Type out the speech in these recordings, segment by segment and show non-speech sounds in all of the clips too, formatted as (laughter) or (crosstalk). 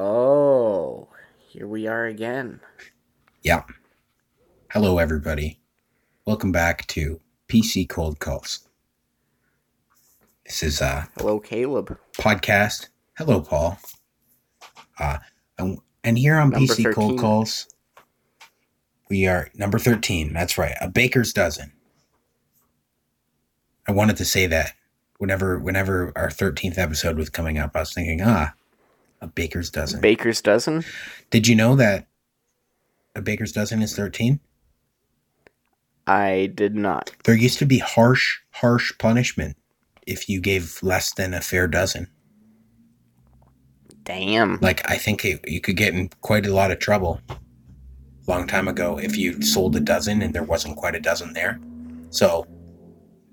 Oh, here we are again. Yeah. Hello, everybody. Welcome back to PC Cold Calls. This is a Hello, Caleb. podcast. Hello, Paul. Uh, and, and here on Number PC Cold Calls, we are number 13. That's right. A baker's dozen. I wanted to say that whenever whenever our 13th episode was coming up, I was thinking, ah, a baker's dozen. Baker's dozen. Did you know that a baker's dozen is 13? I did not. There used to be harsh, harsh punishment if you gave less than a fair dozen. Damn. Like, I think it, you could get in quite a lot of trouble long time ago if you sold a dozen and there wasn't quite a dozen there. So,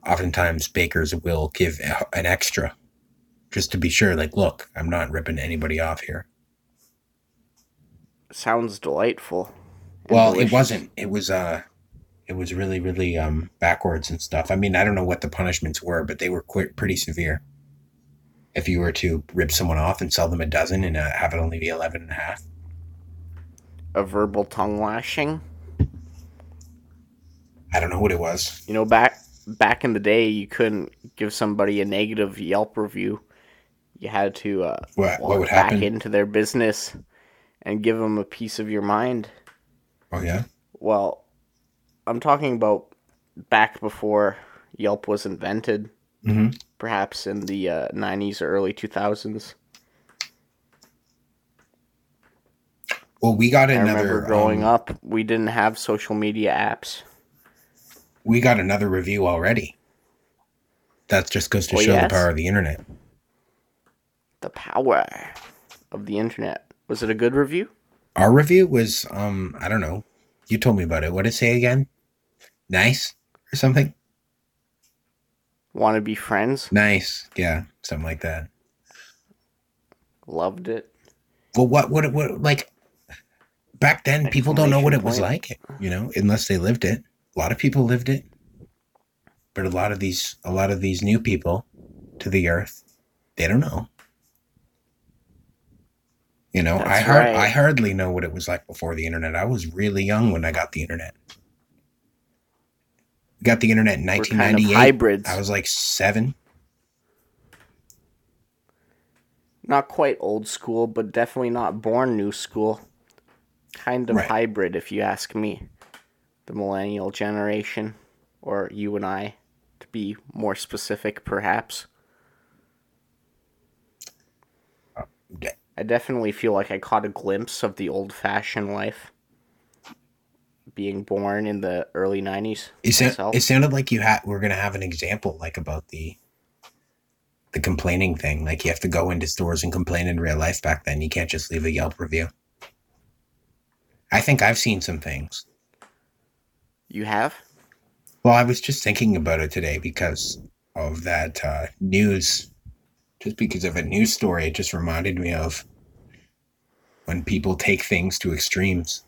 oftentimes bakers will give an extra just to be sure. Like, look, I'm not ripping anybody off here. Sounds delightful. Well, it wasn't. It was uh it was really really um backwards and stuff. I mean, I don't know what the punishments were, but they were quite pretty severe. If you were to rip someone off and sell them a dozen and uh, have it only be 11 and a half. A verbal tongue lashing. I don't know what it was. You know, back back in the day, you couldn't give somebody a negative Yelp review. You had to uh, What what would back happen? into their business and give them a piece of your mind. Oh yeah. Well, I'm talking about back before Yelp was invented, Mhm. perhaps in the uh, 90s or early 2000s. Well, we got I another remember growing um, up, we didn't have social media apps. We got another review already. That just goes to Well, show yes. the power of the internet. The power of the internet. Was it a good review? Our review was um I don't know. You told me about it. What did it say again? Nice or something? Want to be friends? Nice. Yeah, something like that. Loved it. Well, what, what, what, like, back then, people don't know what it was like, you know, unless they lived it. A lot of people lived it, but a lot of these, a lot of these new people to the earth, they don't know. You know, I That's hard, right. I hardly know what it was like before the internet. I was really young when I got the internet. Got the internet in We're kind of 1998. hybrids. I was like seven. Not quite old school, but definitely not born new school. Kind of Right. hybrid, if you ask me. The millennial generation, or you and I, to be more specific, perhaps. Uh, yeah. I definitely feel like I caught a glimpse of the old fashioned life. Being born in the early 90s. It, sound, it sounded like you had we're gonna have an example like about the the complaining thing. Like you have to go into stores and complain in real life back then. You can't just leave a Yelp review. I think I've seen some things. You have? Well, I was just thinking about it today because of that uh, news. Just because of a news story, it just reminded me of when people take things to extremes.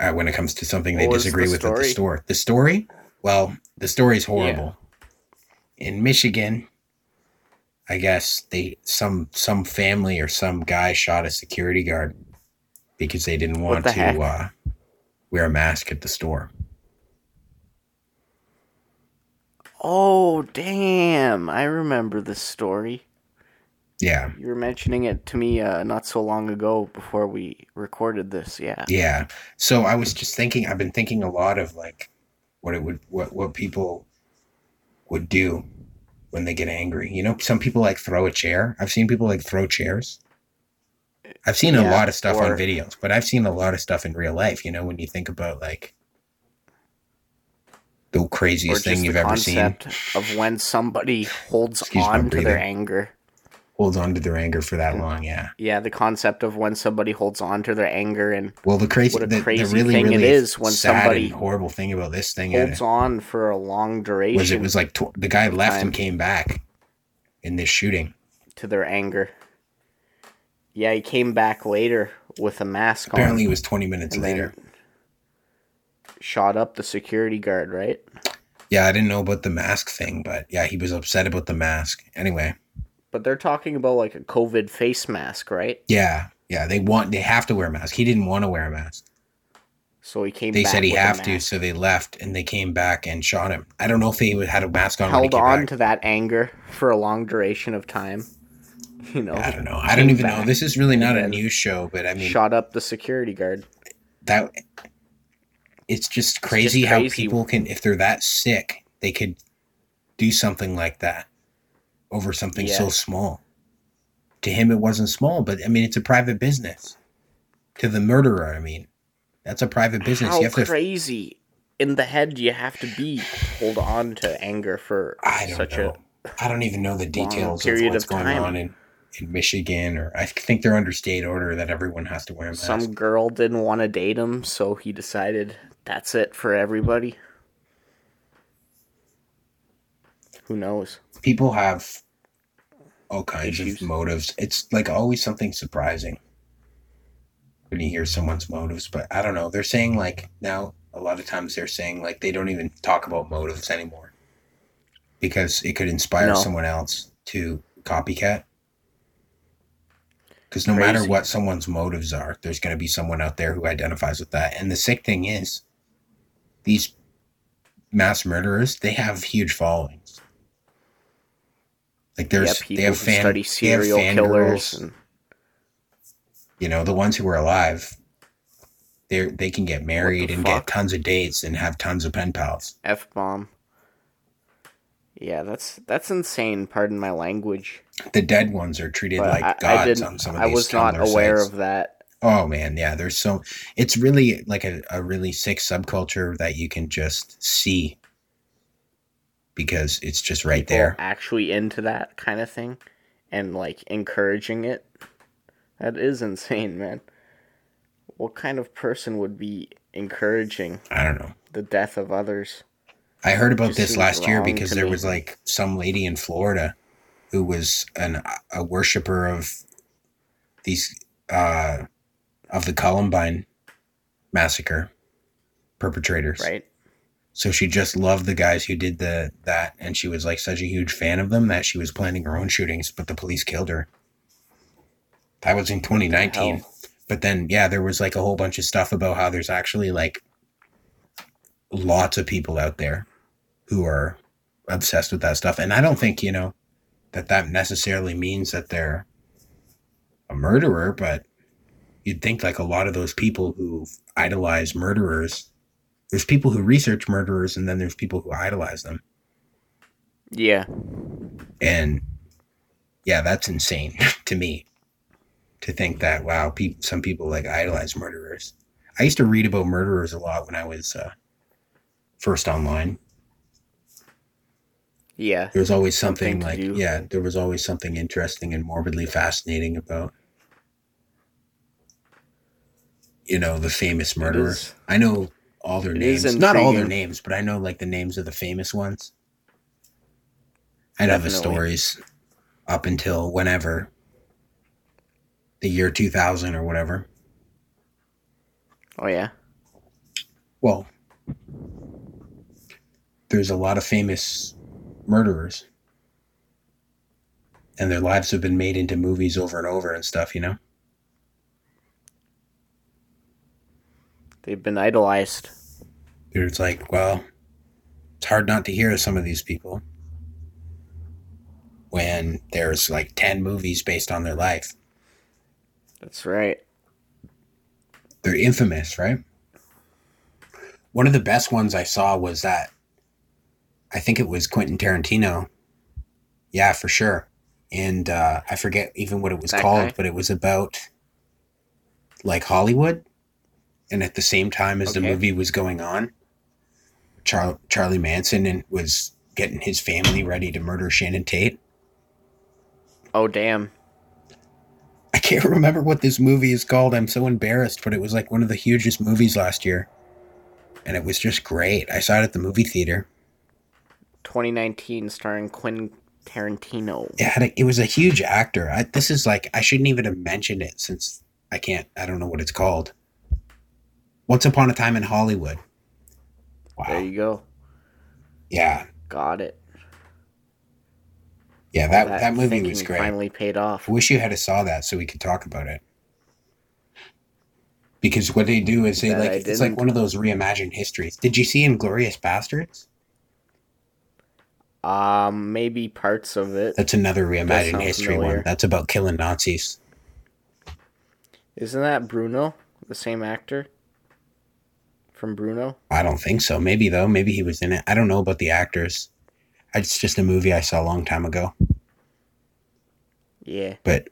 Uh, when it comes to something they disagree the with at the store. The story? Well, the story is horrible. In Michigan, I guess they some some family or some guy shot a security guard because they didn't want the to uh, wear a mask at the store. Oh, damn. I remember this story. Yeah. You were mentioning it to me uh, not so long ago before we recorded this. Yeah. Yeah. So I was just thinking I've been thinking a lot of like what it would what what people would do when they get angry. You know, some people like throw a chair. I've seen people like throw chairs. I've seen a lot of stuff on videos, but I've seen a lot of stuff in real life, you know, when you think about like the craziest thing you've ever seen of when somebody holds Excuse on to their anger. holds on to their anger for that long, yeah. Yeah, the concept of when somebody holds on to their anger and Well, the crazy, What a the, the really, thing really is when sad somebody and horrible thing about this thing holds on for a long duration was it was like tw- the guy left and came back in this shooting. to their anger. Yeah, he came back later with a mask Apparently, on. it was 20 minutes and then later. Shot up the security guard, right? Yeah, I didn't know about the mask thing, but yeah, he was upset about the mask. Anyway, But they're talking about like a COVID face mask, right? Yeah, yeah. They want they have to wear a mask. He didn't want to wear a mask. So he came. They said he have to, so they left and they came back and shot him. I don't know if he had a mask on. when he held on back. to that anger for a long duration of time. (laughs) You know, I don't know. I don't even know. This is really not a news show, but I mean shot up the security guard. that. It's just crazy just how crazy. people can, if they're that sick, they could do something like that over something so small. To him, it wasn't small, but I mean, it's a private business. To the murderer, I mean, that's a private business. How you have to crazy in the head you have to be to hold on to anger for I don't such know. I don't even know the details of what's of going time. on in, in Michigan, or I think they're under state order that everyone has to wear a a mask. some girl didn't want to date him, so he decided that's it for everybody. Who knows? People have all kinds Issues. of motives. It's like always something surprising when you hear someone's motives, but I don't know. They're saying like now a lot of times they're saying like they don't even talk about motives anymore because it could inspire No. someone else to copycat. Because no matter what someone's motives are, there's going to be someone out there who identifies with that. And the sick thing is, these mass murderers, they have huge followings. Like there's, yeah, they have fan, study they have serial fan killers. girls. And, You know, the ones who are alive, they they can get married and fuck? get tons of dates and have tons of pen pals. F bomb. Yeah, that's that's insane. Pardon my language. The dead ones are treated But like I, gods I on some of I these was not aware sites. of that. Oh man, yeah. There's so it's really like a, a really sick subculture that you can just see because it's just right People there. actually into that kind of thing, and like encouraging it. That is insane, man. What kind of person would be encouraging I don't know. the death of others? I heard about this last year because there me. was like some lady in Florida who was an a worshiper of these uh of the Columbine massacre perpetrators. Right? So she just loved the guys who did the that and she was like such a huge fan of them that she was planning her own shootings, but the police killed her. That was in 2019. hell? But then yeah, there was like a whole bunch of stuff about how there's actually like lots of people out there who are obsessed with that stuff and I don't think, you know, that that necessarily means that they're a murderer, but you'd think like a lot of those people who idolize murderers there's people who research murderers and then there's people who idolize them Yeah. and yeah that's insane (laughs) to me to think that wow pe- some people like idolize murderers i used to read about murderers a lot when i was uh, first online Yeah. there was always Something something, like yeah there was always something interesting and morbidly fascinating about you know the famous murderers i know all their it names. not all their names but i know like the names of the famous ones. I know the stories up until whenever. The year 2000 or whatever. Oh yeah. well there's a lot of famous murderers. And their lives have been made into movies over and over and stuff you know They've been idolized. it's like well it's hard not to hear of some of these people when there's like 10 movies based on their life That's right. they're infamous right one of the best ones i saw was that i think it was quentin tarantino yeah for sure and uh, i forget even what it was That called guy? but it was about like hollywood and at the same time as the movie was going on Char- charlie manson and was getting his family ready to murder sharon tate Oh damn. I can't remember what this movie is called. I'm so embarrassed, but it was like one of the hugest movies last year. And it was just great. I saw it at the movie theater. 2019 starring Quentin Tarantino. It had a, it was a huge actor. I, this is like I shouldn't even have mentioned it since I can't I don't know what it's called. Once upon a time in Hollywood. There you go. Yeah. Got it. Yeah, that that, movie was great. Finally paid off. I wish you had a saw that so we could talk about it. Because what they do is they Bet like I it's like one of those reimagined histories. Did you see Inglourious Basterds? Um, maybe parts of it. That's another reimagined sound history familiar. one. That's about killing Nazis. Isn't that Bruno, the same actor from Bruno? I don't think so. Maybe though. Maybe he was in it. I don't know about the actors. It's just a movie I saw a long time ago. Yeah. But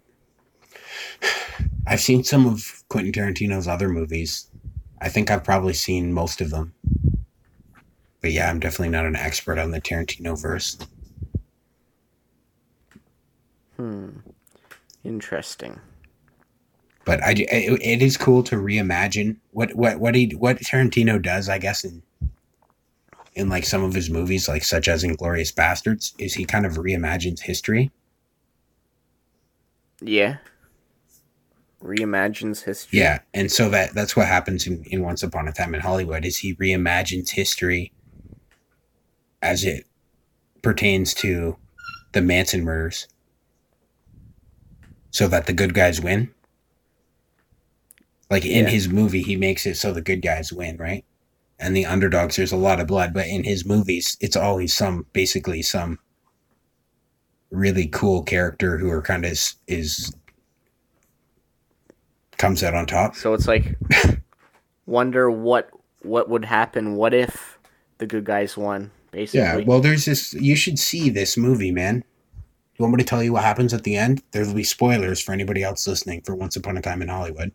(sighs) I've seen some of Quentin Tarantino's other movies. I think I've probably seen most of them. But yeah, I'm definitely not an expert on the Tarantino verse. Hmm. Interesting. But I, it, it is cool to reimagine what what what he what Tarantino does. I guess in in like some of his movies, like such as Inglourious Basterds, is he kind of reimagines history. Yeah. Reimagines history. Yeah, and so that that's what happens in, in Once Upon a Time in Hollywood is he reimagines history as it pertains to the Manson murders, so that the good guys win. Like in Yeah. his movie, he makes it so the good guys win, right? And the underdogs, there's a lot of blood, but in his movies, it's always some basically some really cool character who are kind of is, is comes out on top. So it's like (laughs) wonder what what would happen what if the good guys won basically. Yeah, well, there's this. You should see this movie, man. Do you want me to tell you what happens at the end? There'll be spoilers for anybody else listening for Once Upon a Time in Hollywood.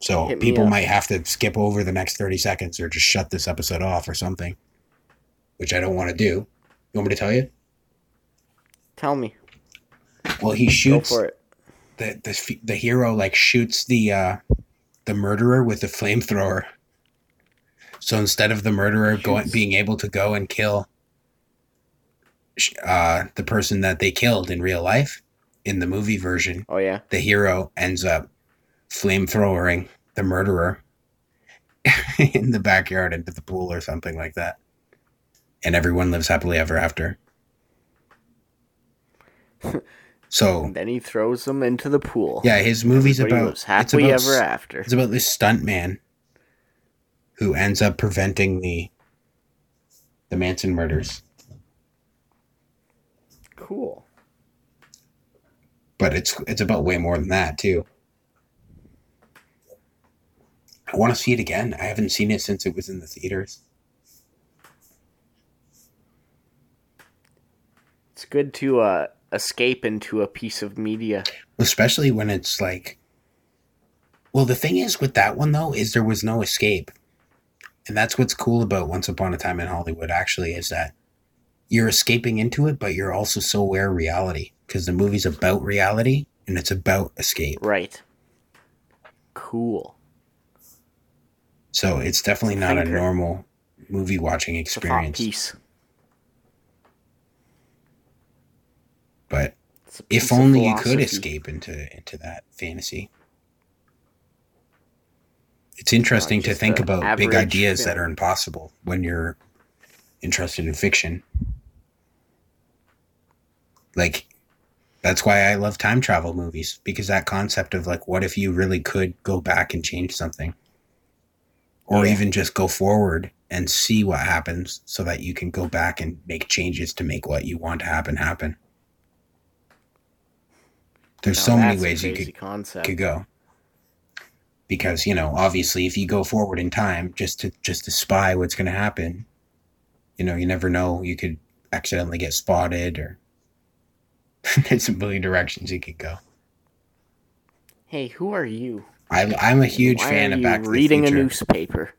So Hit people might have to skip over the next 30 seconds or just shut this episode off or something, which I don't want to do. You want me to tell you? Tell me. Well, he Go shoots for it. the, the the hero like shoots the uh the murderer with the flamethrower. So instead of the murderer going being able to go and kill uh the person that they killed in real life in the movie version, Oh yeah. the hero ends up flamethrowering the murderer (laughs) in the backyard into the pool or something like that. And everyone lives happily ever after. so (laughs) And then he throws them into the pool. yeah, his movie's Everybody about happily about ever after. It's about this stunt man who ends up preventing the the Manson murders. Cool. But it's it's about way more than that too. I want to see it again. I haven't seen it since it was in the theaters. It's good to uh escape into a piece of media. Especially when it's like Well, the thing is with that one though is there was no escape. And that's what's cool about Once Upon a Time in Hollywood actually is that you're escaping into it, but you're also so aware of reality because the movie's about reality and it's about escape. Right. Cool. So it's definitely not a normal movie watching experience. piece. But if only you could escape into into that fantasy. It's interesting to think about big ideas that are impossible when you're interested in fiction. Like that's why I love time travel movies because that concept of like what if you really could go back and change something or Yeah. even just go forward and see what happens so that you can go back and make changes to make what you want to happen happen. There's Now so many ways you could concept. could go because you know obviously if you go forward in time just to just to spy what's going to happen you know you never know you could accidentally get spotted or (laughs) there's a million directions you could go Hey, who are you? I, i'm a huge Why fan of back to reading the Future. Reading a newspaper?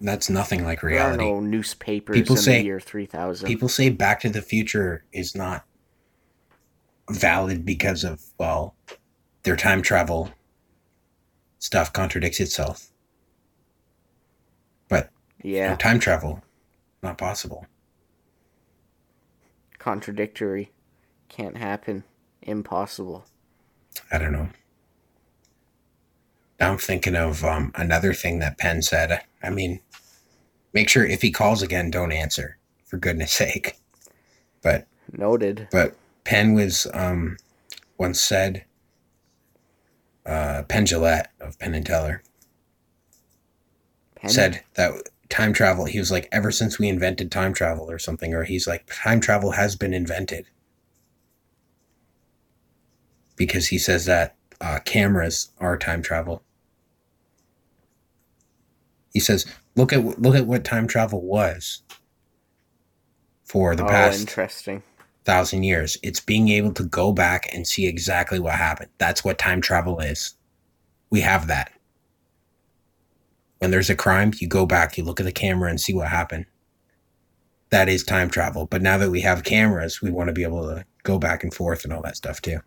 that's nothing like There are reality no newspapers People in say- the year 3000. people say back to the future is not valid because of well their time travel stuff contradicts itself but yeah, time travel not possible contradictory. Can't happen. Impossible. i don't know now i'm thinking of um, another thing that penn said i mean make sure if he calls again don't answer for goodness sake but Noted. but Penn was um, once said, uh, Penn Jillette of Penn and Teller Penn? said that time travel, he was like, ever since we invented time travel or something, or he's like, time travel has been invented. Because he says that uh, cameras are time travel. He says, look at look at what time travel was for the oh, past interesting. thousand years. It's being able to go back and see exactly what happened. That's what time travel is. We have that. When there's a crime, you go back, you look at the camera and see what happened. That is time travel. But now that we have cameras, we want to be able to go back and forth and all that stuff too.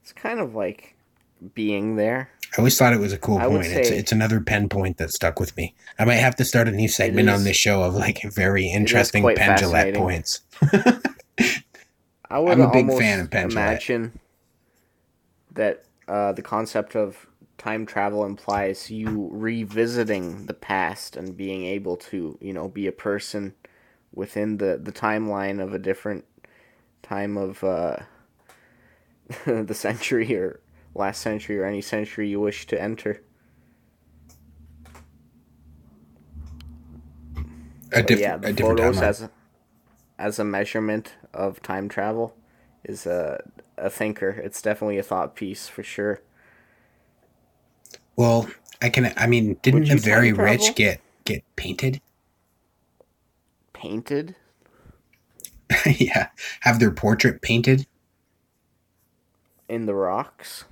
It's kind of like being there. I always thought it was a cool I point. It's it's another Penn point that stuck with me. I might have to start a new segment on this show of like very interesting quite Penn Jillette points. I would I'm a big fan of Penn Jillette. imagine that uh, the concept of time travel implies you revisiting the past and being able to, you know, be a person within the, the timeline of a different time of uh, (laughs) the century or last century or any century you wish to enter. A, diff- yeah, a the different photos timeline. as a, as a measurement of time travel is a a thinker. It's definitely a thought piece for sure. Well, I can. I mean, didn't the very time travel? rich get get painted? Painted? (laughs) yeah, have their portrait painted. in the rocks.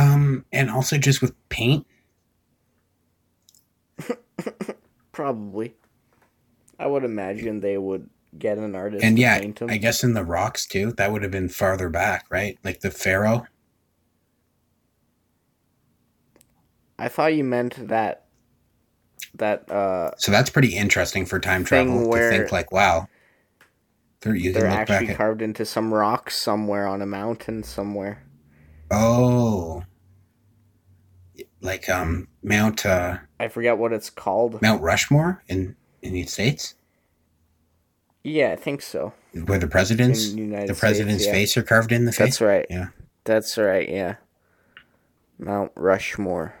Um, and also just with paint. (laughs) Probably. I would imagine they would get an artist And to yeah, paint them. I guess in the rocks too. That would have been farther back, right? Like the pharaoh. I thought you meant that that uh So that's pretty interesting for time travel to think like, wow. They're back actually at. carved into some rocks somewhere on a mountain somewhere. Oh. Like um Mount uh I forget what it's called. Mount Rushmore in in the States, Yeah, I think so. where the president's the United the States, president's yeah. face are carved in the face. That's right. Yeah. That's right, yeah. Mount Rushmore.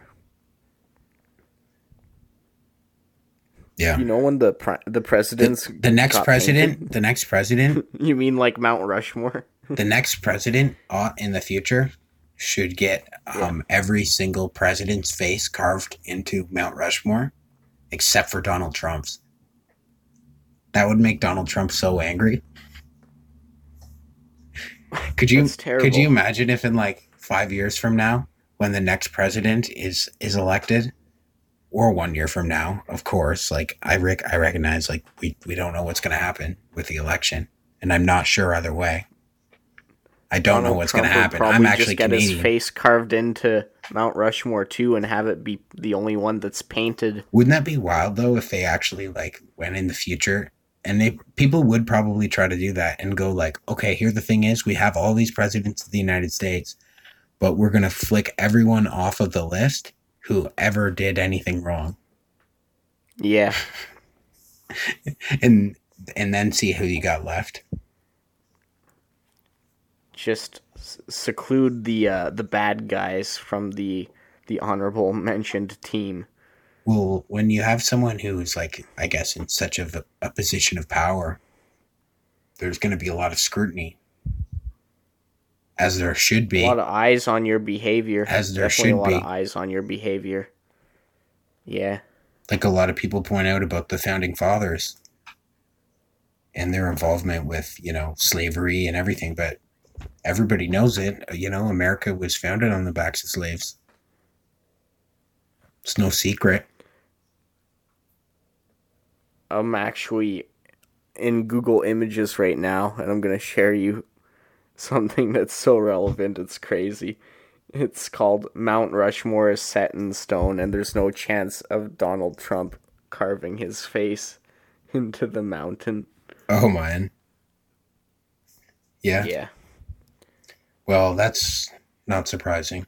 Yeah. You know when the pre- the presidents The, the next president, painted? the next president, (laughs) You mean like Mount Rushmore? the next president uh, in the future should get um, every single president's face carved into Mount Rushmore, except for Donald Trump's. That would make Donald Trump so angry. Could you could you imagine if in like five years from now, when the next president is is elected, or one year from now, of course, like I rec- I recognize like we we don't know what's going to happen with the election, and I'm not sure either way. I don't know what's going to happen. I'm actually just get Canadian. his face carved into Mount Rushmore too, and have it be the only one that's painted. Wouldn't that be wild though if they actually like went in the future and they people would probably try to do that and go like, okay, here the thing is, we have all these presidents of the United States, but we're gonna flick everyone off of the list who ever did anything wrong, Yeah, (laughs) and and then see who you got left. Just s- seclude the uh, the bad guys from the the honorable (laughs) mentioned team. Well, when you have someone who's like, I guess, in such of a, a position of power, there's going to be a lot of scrutiny, as there should be. A lot of eyes on your behavior. As there Definitely should a lot of eyes on your behavior. Yeah, like a lot of people point out about the founding fathers and their involvement with you know slavery and everything but everybody knows it you know america was founded on the backs of slaves it's no secret I'm actually in Google Images right now, and I'm gonna share you something (laughs) that's so relevant. It's crazy. It's called Mount Rushmore is set in stone, and there's no chance of Donald Trump carving his face (laughs) into the mountain. oh man yeah. Yeah, well that's not surprising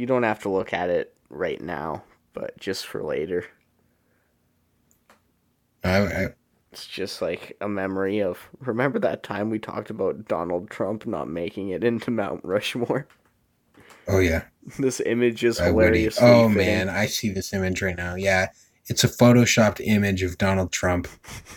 you don't have to look at it right now, but just for later. I, I It's just like a memory of remember that time we talked about Donald Trump not making it into Mount Rushmore. Oh yeah. This image is hilarious. Oh man, I see this image right now. Yeah, it's a photoshopped image of Donald Trump (laughs)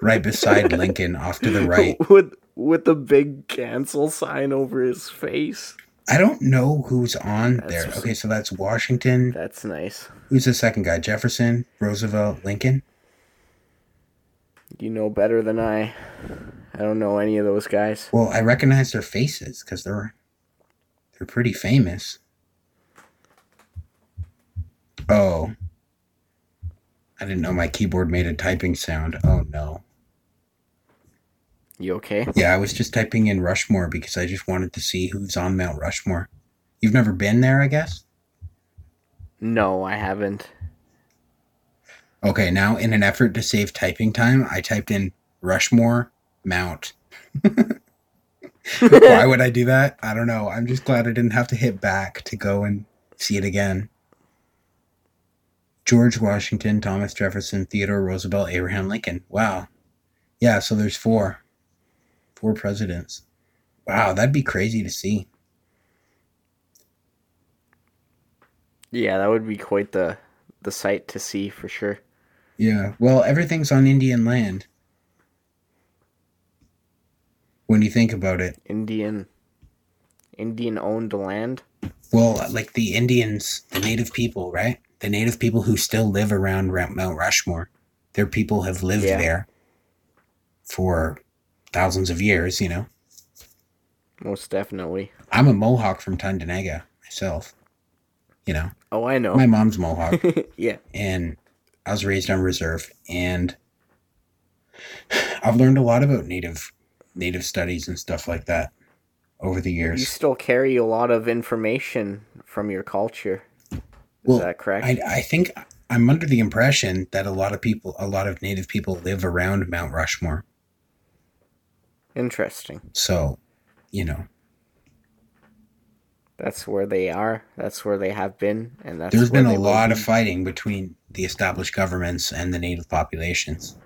right beside Lincoln, off to the (laughs) right. with with the big cancel sign over his face. I don't know who's on That's there. Okay, so that's Washington. That's nice. Who's the second guy? Jefferson, Roosevelt, Lincoln. You know better than I. I don't know any of those guys. Well, I recognize their faces because they're they're pretty famous. Oh, I didn't know my keyboard made a typing sound. Oh no. You okay? Yeah, I was just typing in Rushmore because I just wanted to see who's on Mount Rushmore. You've never been there, I guess? No, I haven't. Okay, now in an effort to save typing time, I typed in Rushmore Mount. (laughs) Why would I do that? I don't know. I'm just glad I didn't have to hit back to go and see it again. George Washington, Thomas Jefferson, Theodore Roosevelt, Abraham Lincoln. Wow. Yeah, so there's four. Four presidents. Wow, that'd be crazy to see. Yeah, that would be quite the the sight to see for sure. Yeah, well, everything's on Indian land. When you think about it. Indian Indian owned land. Well, like the Indians, the native people, right? The native people who still live around Mount Rushmore. Their people have lived Yeah. there for thousands of years, you know. Most definitely. I'm a Mohawk from Tyendinaga myself. You know, Oh, I know. my mom's Mohawk, (laughs) yeah. and I was raised on reserve, and I've learned a lot about native native studies and stuff like that over the years. You still carry a lot of information from your culture. Is Well, that correct? I, I think I'm under the impression that a lot of people, a lot of native people live around Mount Rushmore. Interesting. So, you know, That's where they are. That's where they have been, and that's there's been a lot be. of fighting between the established governments and the native populations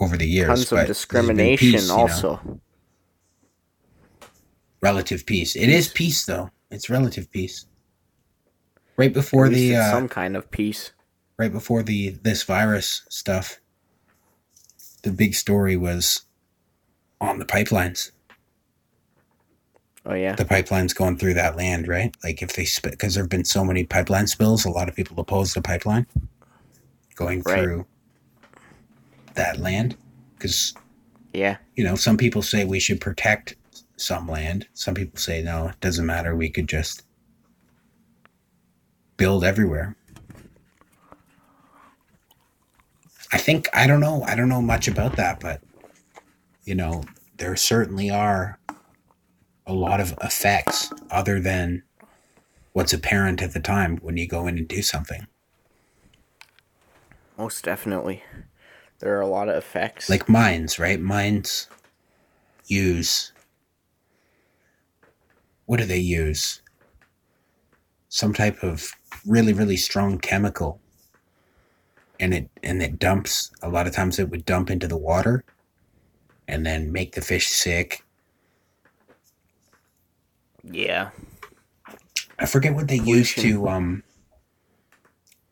over the years. tons but of discrimination. peace, you know, also, relative peace. It is peace, though. It's relative peace. Right before the uh, some kind of peace. right before the this virus stuff, the big story was on the pipelines. Oh yeah. the pipelines going through that land, right? Like if they spit, because there have been so many pipeline spills, a lot of people oppose the pipeline going Right. through that land. Because, yeah. you know, some people say we should protect some land. Some people say, no, it doesn't matter. We could just build everywhere. I think, I don't know. I don't know much about that, but, you know, there certainly are a lot of effects other than what's apparent at the time when you go in and do something. Most definitely. There are a lot of effects. Like mines, right? Mines use what do they use? Some type of really, really strong chemical. And it and it dumps a lot of times it would dump into the water and then make the fish sick. yeah. I forget what they use Pollution. to um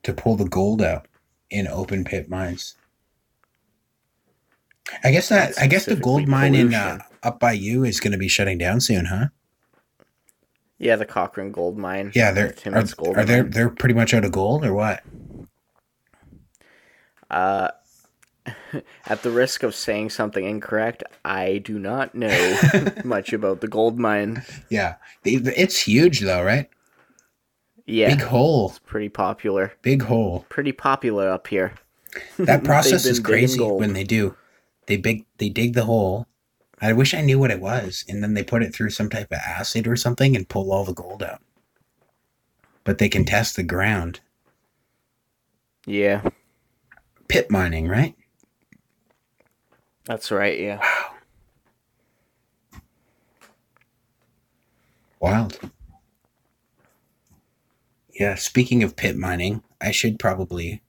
to pull the gold out in open pit mines. I guess that I guess the gold mine in uh, up by you is going to be shutting down soon, huh? Yeah, the Cochrane Gold Mine. Yeah, they're the are, Gold are they they're pretty much out of gold or what? Uh, (laughs) at the risk of saying something incorrect, I do not know (laughs) much about the gold mine. Yeah, it's huge though, right? Yeah, Big hole, it's pretty popular. big hole. Pretty popular up here. That (laughs) process is crazy when they do. They big they dig the hole. I wish I knew what it was, and then they put it through some type of acid or something and pull all the gold out. But they can test the ground. Yeah, Pit mining, right? that's right. Yeah. Wow. Wild. Yeah, speaking of pit mining, I should probably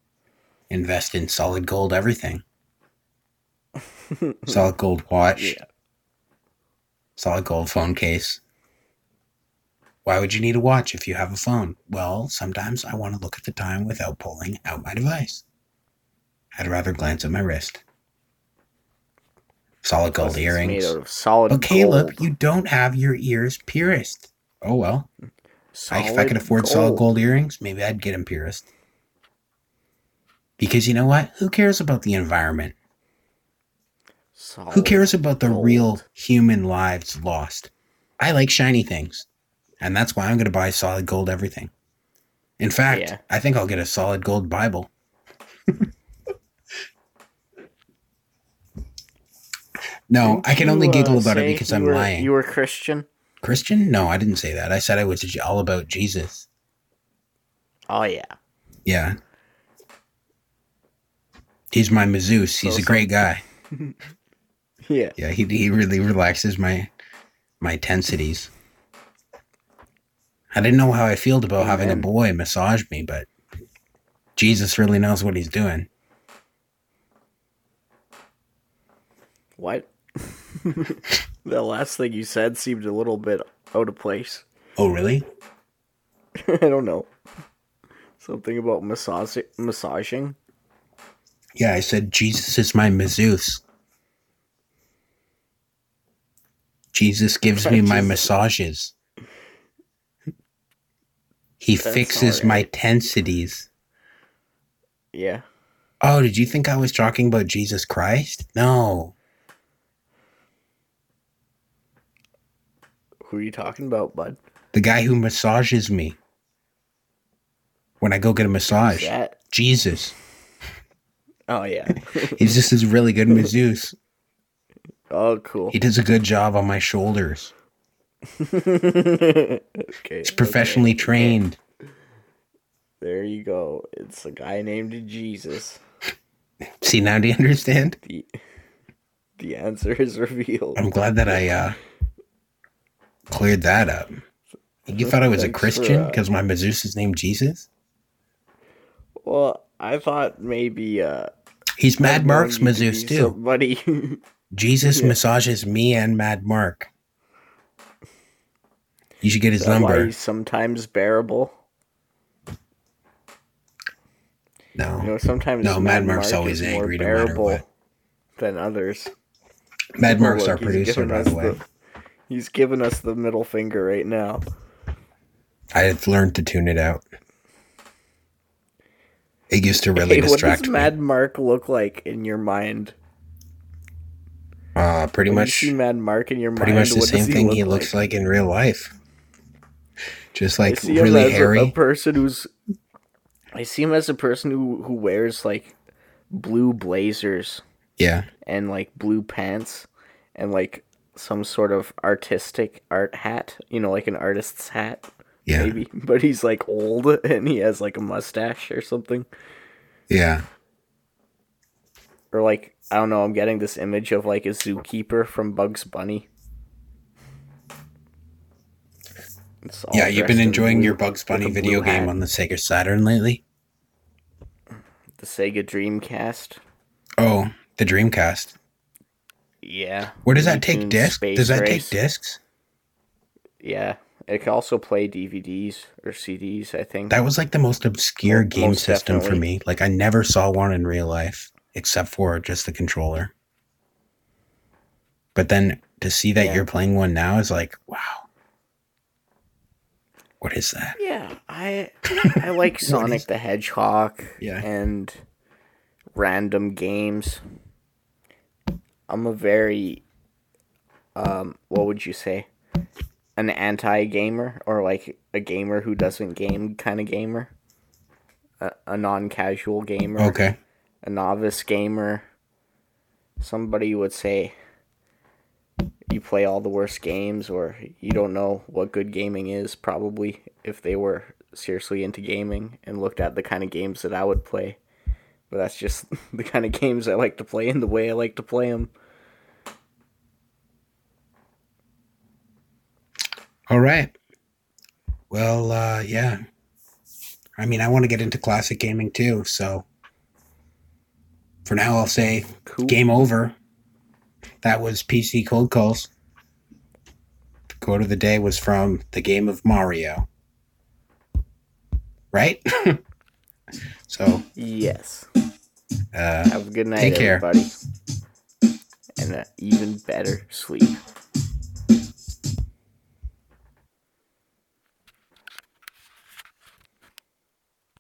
invest in solid gold everything. (laughs) solid gold watch, Yeah. Solid gold phone case. Why would you need a watch if you have a phone? Well, sometimes I want to look at the time without pulling out my device. I'd rather glance at my wrist. Solid gold earrings. Made out of solid But Caleb, gold. you don't have your ears pierced. Oh well. I, if I could afford solid gold earrings, maybe I'd get them pierced. Because you know what? Who cares about the environment? Who cares about the gold. real human lives lost? I like shiny things. And that's why I'm going to buy solid gold everything. In fact, Yeah. I think I'll get a solid gold Bible. (laughs) no, Didn't I can you, only uh, giggle about it because I'm were- lying. You were Christian? Christian? No, I didn't say that. I said I was all about Jesus. Oh yeah. Yeah. He's my Mazeus. He's So a great guy. (laughs) Yeah. Yeah, he he really relaxes my my tensities. I didn't know how I felt about having a boy massage me, but Jesus really knows what he's doing. What? (laughs) the last thing you said seemed a little bit out of place. Oh, really? (laughs) I don't know. Something about massage massaging. Yeah, I said Jesus is my Mazeus. Jesus gives me my massages. He That's fixes my tensities. Yeah. Oh, did you think I was talking about Jesus Christ? No. Who are you talking about, bud? The guy who massages me when I go get a massage. Jesus. (laughs) Oh yeah. (laughs) He's just this really good (laughs) masseuse. Oh cool. He does a good job on my shoulders. okay. He's professionally okay, trained. There you go. It's a guy named Jesus. (laughs) See, now do you understand? The the answer is revealed. I'm glad that I uh, cleared that up. You thought I was a Thanks Christian uh, because my masseuse is named Jesus? Well, I thought maybe uh He's Mad Mark's known you to masseuse be too. Somebody (laughs) Jesus Yeah. massages me and Mad Mark. You should get his number. sometimes bearable. No. You know, sometimes No, Mad Mad Mark's Mark always is more angry no matter bearable what. than others. Mad Mark's Look, our producer, by the way. he's giving us the middle finger right now. I had learned to tune it out. It used to really hey, what distract does me. Mad Mark look like in your mind? Uh, pretty When much, you see Mad Mark in your pretty mind, much the same does thing he looks like in real life. Just like I see him really hairy. A, person who's. I see him as a person who who wears like blue blazers yeah, and like blue pants and like some sort of artistic art hat. You know, like an artist's hat, yeah, maybe. (laughs) But he's like old and he has like a mustache or something. yeah. Or like I don't know. I'm getting this image of like a zookeeper from Bugs Bunny. Yeah, you've been enjoying blue your Bugs Bunny video game hat. on the Sega Saturn lately? the Sega Dreamcast. Oh, the Dreamcast. Yeah. Where does that take discs? Does that Race. take discs? Yeah. It can also play DVDs or CDs, I think. That was like the most obscure game most system for me. Like I never saw one in real life except for just the controller. But then to see that Yeah. you're playing one now is like, wow. What is that? yeah, I I like (laughs) Sonic the Hedgehog Yeah. and random games. I'm a very um what would you say? An anti-gamer or like a gamer who doesn't game kind of gamer. A, a non-casual gamer. Okay. A novice gamer, somebody would say you play all the worst games or you don't know what good gaming is, probably, if they were seriously into gaming and looked at the kind of games that I would play. But that's just (laughs) the kind of games I like to play and the way I like to play them. All right. Well, uh, yeah. I mean, I want to get into classic gaming too, so for now, I'll say Cool. game over. That was PC Cold Calls. The quote of the day was from the game of Mario. Right? (laughs) so, Yes. uh, Have a good night, Take care. everybody. And an even better sleep.